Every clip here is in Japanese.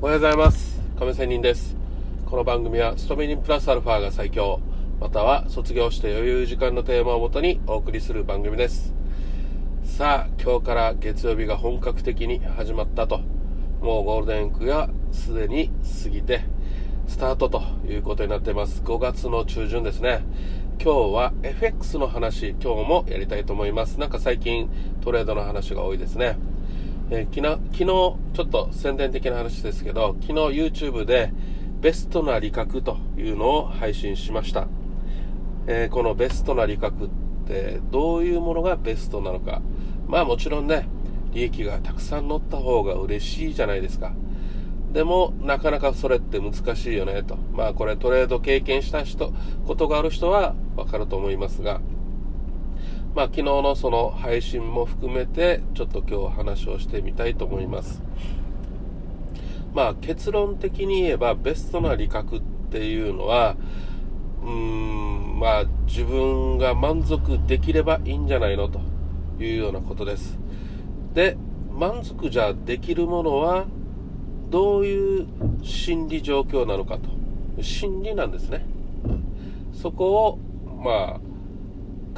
おはようございます。亀仙人です。この番組は勤め人プラスアルファが最強。または卒業して余裕時間のテーマをもとにお送りする番組です。さあ今日から月曜日が本格的に始まったと。もうゴールデンウィークがすでに過ぎてスタートということになっています。5月の中旬ですね。今日は FX の話今日もやりたいと思います。なんか最近トレードの話が多いですね。えー、昨日、昨日、ちょっと宣伝的な話ですけど、昨日 YouTube でベストな利確というのを配信しました。えー、このベストな利確ってどういうものがベストなのか。まあもちろんね、利益がたくさん乗った方が嬉しいじゃないですか。でも、なかなかそれって難しいよねと。まあこれトレード経験した人、ことがある人はわかると思いますが、まあ、昨日のその配信も含めてちょっと今日話をしてみたいと思います。まあ結論的に言えばベストな理覚っていうのはうーんまあ自分が満足できればいいんじゃないのというようなことです。で満足じゃできるものはどういう心理状況なのかと。心理なんですね。そこをまあ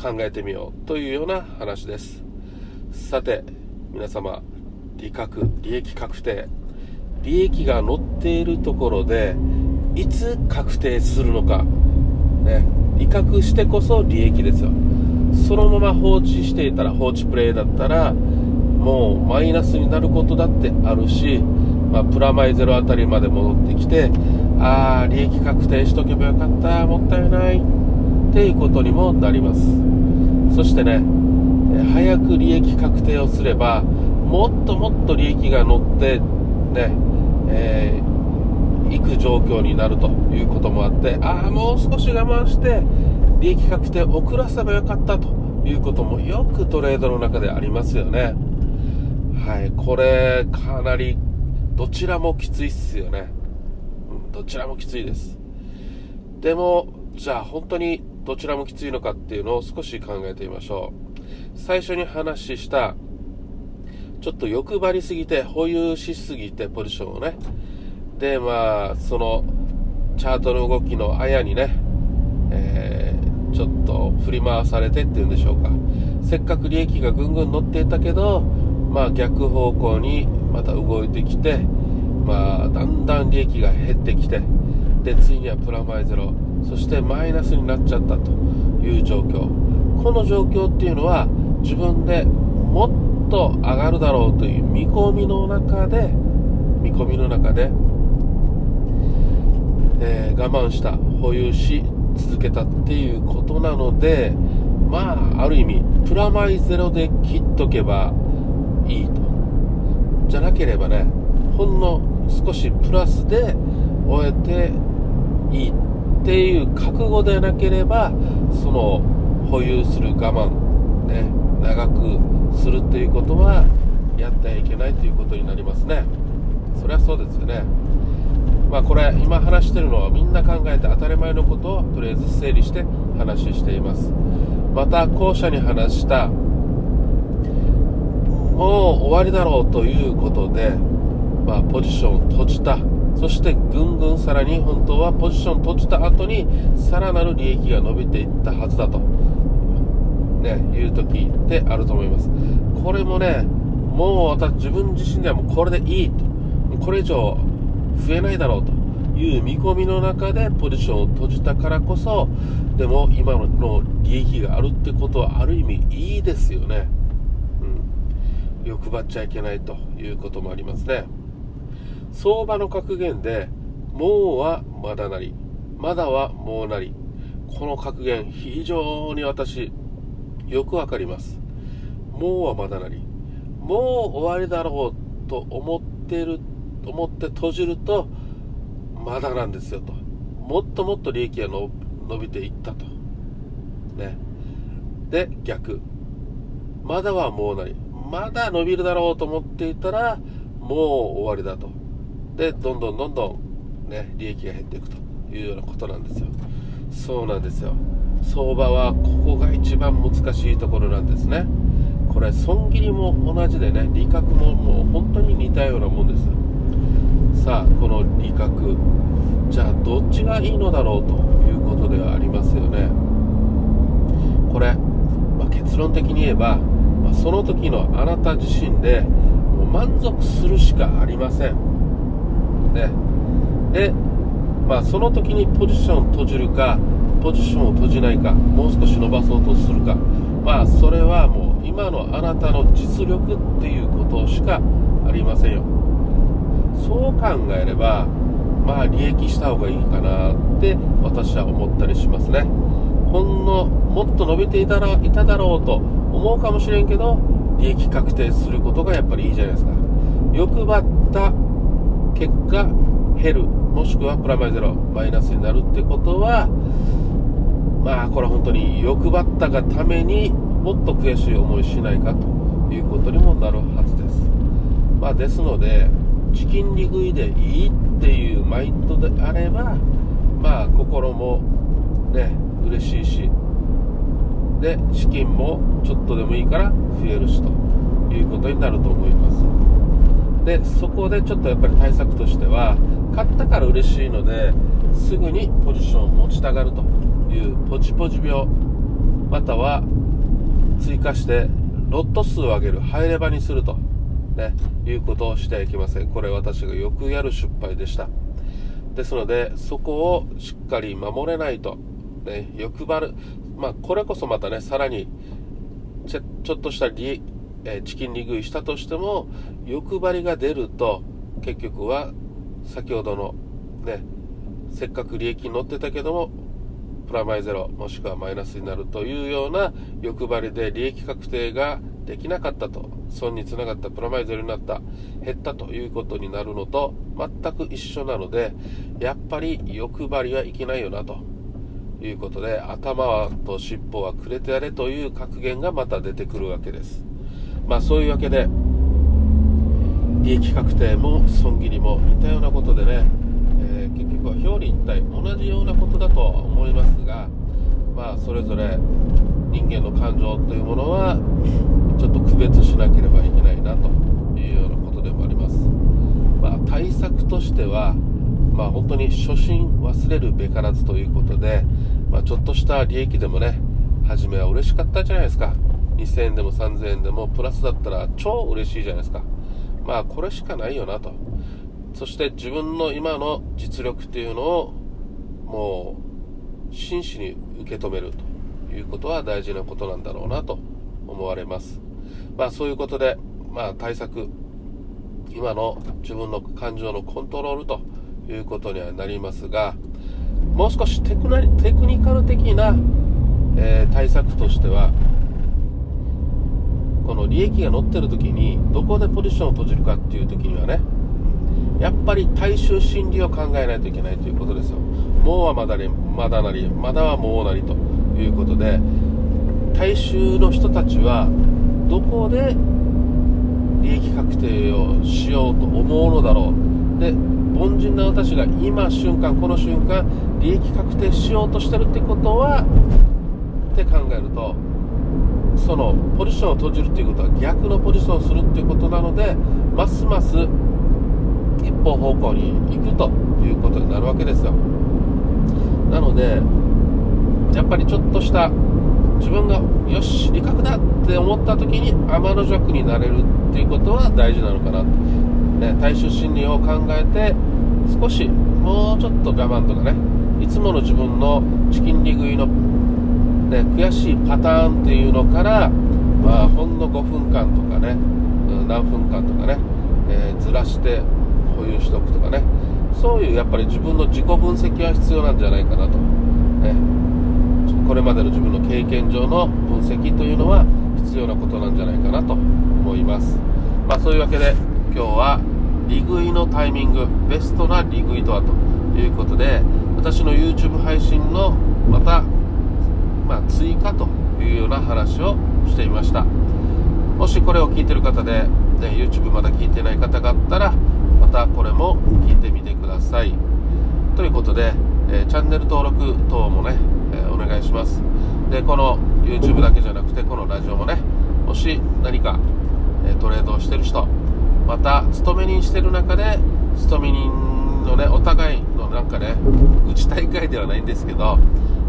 考えてみようというような話です。さて皆様利確利益確定。利益が乗っているところでいつ確定するのか。ね。利確してこそ利益ですよ。そのまま放置していたら放置プレイだったらもうマイナスになることだってあるし、まあ、プラマイゼロあたりまで戻ってきてああ利益確定しとけばよかった。もったいない。ていうことにもなります。そしてね早く利益確定をすればもっともっと利益が乗ってね、えー、行く状況になるということもあってああもう少し我慢して利益確定遅らせばよかったということもよくトレードの中でありますよね。はいこれかなりどちらもきついっすよね、うん、どちらもきついです。でもじゃあ本当にどちらもきついのかっていうのを少し考えてみましょう。最初に話したちょっと欲張りすぎて保有しすぎてポジションをね。でまあそのチャートの動きのあやにね、えー、ちょっと振り回されてっていうんでしょうか。せっかく利益がぐんぐん乗っていたけどまあ逆方向にまた動いてきてまあだんだん利益が減ってきてでついにはプラマイゼロ。そしてマイナスになっちゃったという状況。この状況っていうのは自分でもっと上がるだろうという見込みの中で見込みの中で、えー、我慢した保有し続けたっていうことなのでまあある意味プラマイゼロで切っとけばいいと。じゃなければねほんの少しプラスで終えていいっていう覚悟でなければその保有する我慢ね長くするっていうことはやってはいけないということになりますね。それはそうですよね。まあこれ今話してるのはみんな考えて当たり前のことをとりあえず整理して話しています。また後者に話したもう終わりだろうということで、まあ、ポジションを閉じたそしてぐんぐんさらに本当はポジション閉じた後にさらなる利益が伸びていったはずだと、ね、いう時ってあると思います。これもねもう私自分自身ではもうこれでいいと。これ以上増えないだろうと。いう見込みの中でポジションを閉じたからこそでも今の利益があるってことはある意味いいですよね、うん、欲張っちゃいけないということもありますね。相場の格言で、もうはまだなり、まだはもうなり。この格言、非常に私、よくわかります。もうはまだなり。もう終わりだろうと思っていると、思って閉じると、まだなんですよと。もっともっと利益が伸びていったと。ね。で、逆。まだはもうなり。まだ伸びるだろうと思っていたら、もう終わりだと。でどんどんどんどんね利益が減っていくというようなことなんですよ。そうなんですよ。相場はここが一番難しいところなんですね。これ損切りも同じでね利確ももう本当に似たようなもんです。さあこの利確。じゃあどっちがいいのだろうということではありますよね。これ、まあ、結論的に言えば、まあ、その時のあなた自身でもう満足するしかありません。ね。で、まあ、その時にポジションを閉じるかポジションを閉じないかもう少し伸ばそうとするか。まあそれはもう今のあなたの実力っていうことしかありませんよ。そう考えればまあ利益した方がいいかなって私は思ったりしますね。ほんのもっと伸びていたらいただろうと思うかもしれんけど利益確定することがやっぱりいいじゃないですか。欲張った結果減るもしくはプラマイゼロマイナスになるってことはまあこれは本当に欲張ったがためにもっと悔しい思いしないかということにもなるはずです。まあですのでチキン利食いでいいっていうマインドであればまあ心もね嬉しいしで資金もちょっとでもいいから増えるしということになると思います。でそこでちょっとやっぱり対策としては買ったから嬉しいのですぐにポジションを持ちたがるというポチポチ病または追加してロット数を上げる入れ歯にするとね、いうことをしてはいけません。これ私がよくやる失敗でした。ですので、そこをしっかり守れないと、ね、欲張る、まあ、これこそまたね、さらにちょ、ちょっとした利、えチキン利食いしたとしても、欲張りが出ると、結局は先ほどのね、せっかく利益に乗ってたけども、プラマイゼロ、もしくはマイナスになるというような欲張りで利益確定ができなかったと損につながったプラマイゼロになった減ったということになるのと全く一緒なのでやっぱり欲張りはいけないよなと。いうことで頭と尻尾はくれてやれという格言がまた出てくるわけです。まあそういうわけで利益確定も損切りも似たようなことでね、えー、結局は表裏一体同じようなことだとは思いますがまあそれぞれ人間の感情というものはちょっと区別しなければいけないなというようなことでもあります、まあ、対策としては、まあ、本当に初心忘れるべからずということで、まあ、ちょっとした利益でもね初めは嬉しかったじゃないですか。2000円でも3000円でもプラスだったら超嬉しいじゃないですか。まあこれしかないよなと。そして自分の今の実力っていうのをもう真摯に受け止めると。いうことは大事なことなんだろうなと。思われます。まあそういうことで、まあ対策、今の自分の感情のコントロールと。いうことにはなりますが、もう少しテクニカル的な、えー、対策としては、この利益が乗ってる時にどこでポジションを閉じるかっていう時にはねやっぱり大衆心理を考えないといけないということですよ。もうはまだまだなり、まだはもうなりということで大衆の人たちはどこで利益確定をしようと思うのだろうで凡人な私が今瞬間この瞬間利益確定しようとしてるってことはって考えるとそのポジションを閉じるっていうことは逆のポジションをするっていうことなのでますます一方方向に行くということになるわけですよ。なのでやっぱりちょっとした自分がよし理覚だって思った時に天の弱になれるっていうことは大事なのかな。と、ね、大衆心理を考えて少しもうちょっと我慢とかねいつもの自分のチキン利食いの、ね、悔しいパターンっていうのから、まあ、ほんの5分間とかね何分間とかね、えー、ずらして保有しとくとかね。そういうやっぱり自分の自己分析は必要なんじゃないかなと、ね、これまでの自分の経験上の分析というのは必要なことなんじゃないかなと思います、まあ、そういうわけで今日は利食いのタイミングベストな利食いとはということで私の YouTube 配信のまた、まあ、追加というような話をしてみました。もしこれを聞いてる方で、ね、YouTube まだ聞いてない方があったらまたこれも聞いてみてください。ということで、えー、チャンネル登録等もねえお願いします。でこの YouTube だけじゃなくてこのラジオもねもし何か、えトレードをしてる人また勤め人してる中で勤め人のねお互いのなんかね打ち大会ではないんですけど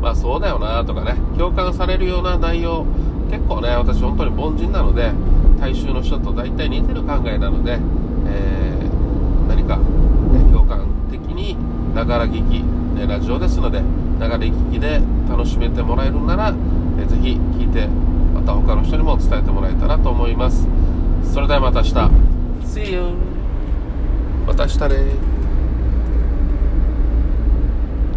まあそうだよなとかね共感されるような内容結構ね私本当に凡人なので大衆の人と大体似てる考えなので、えー、何か、ね、共感的にながら聞き、ね、ラジオですのでながら聞きで楽しめてもらえるなら、えー、ぜひ聞いてまた他の人にも伝えてもらえたらと思います。それではまた明日。See you. また明日ね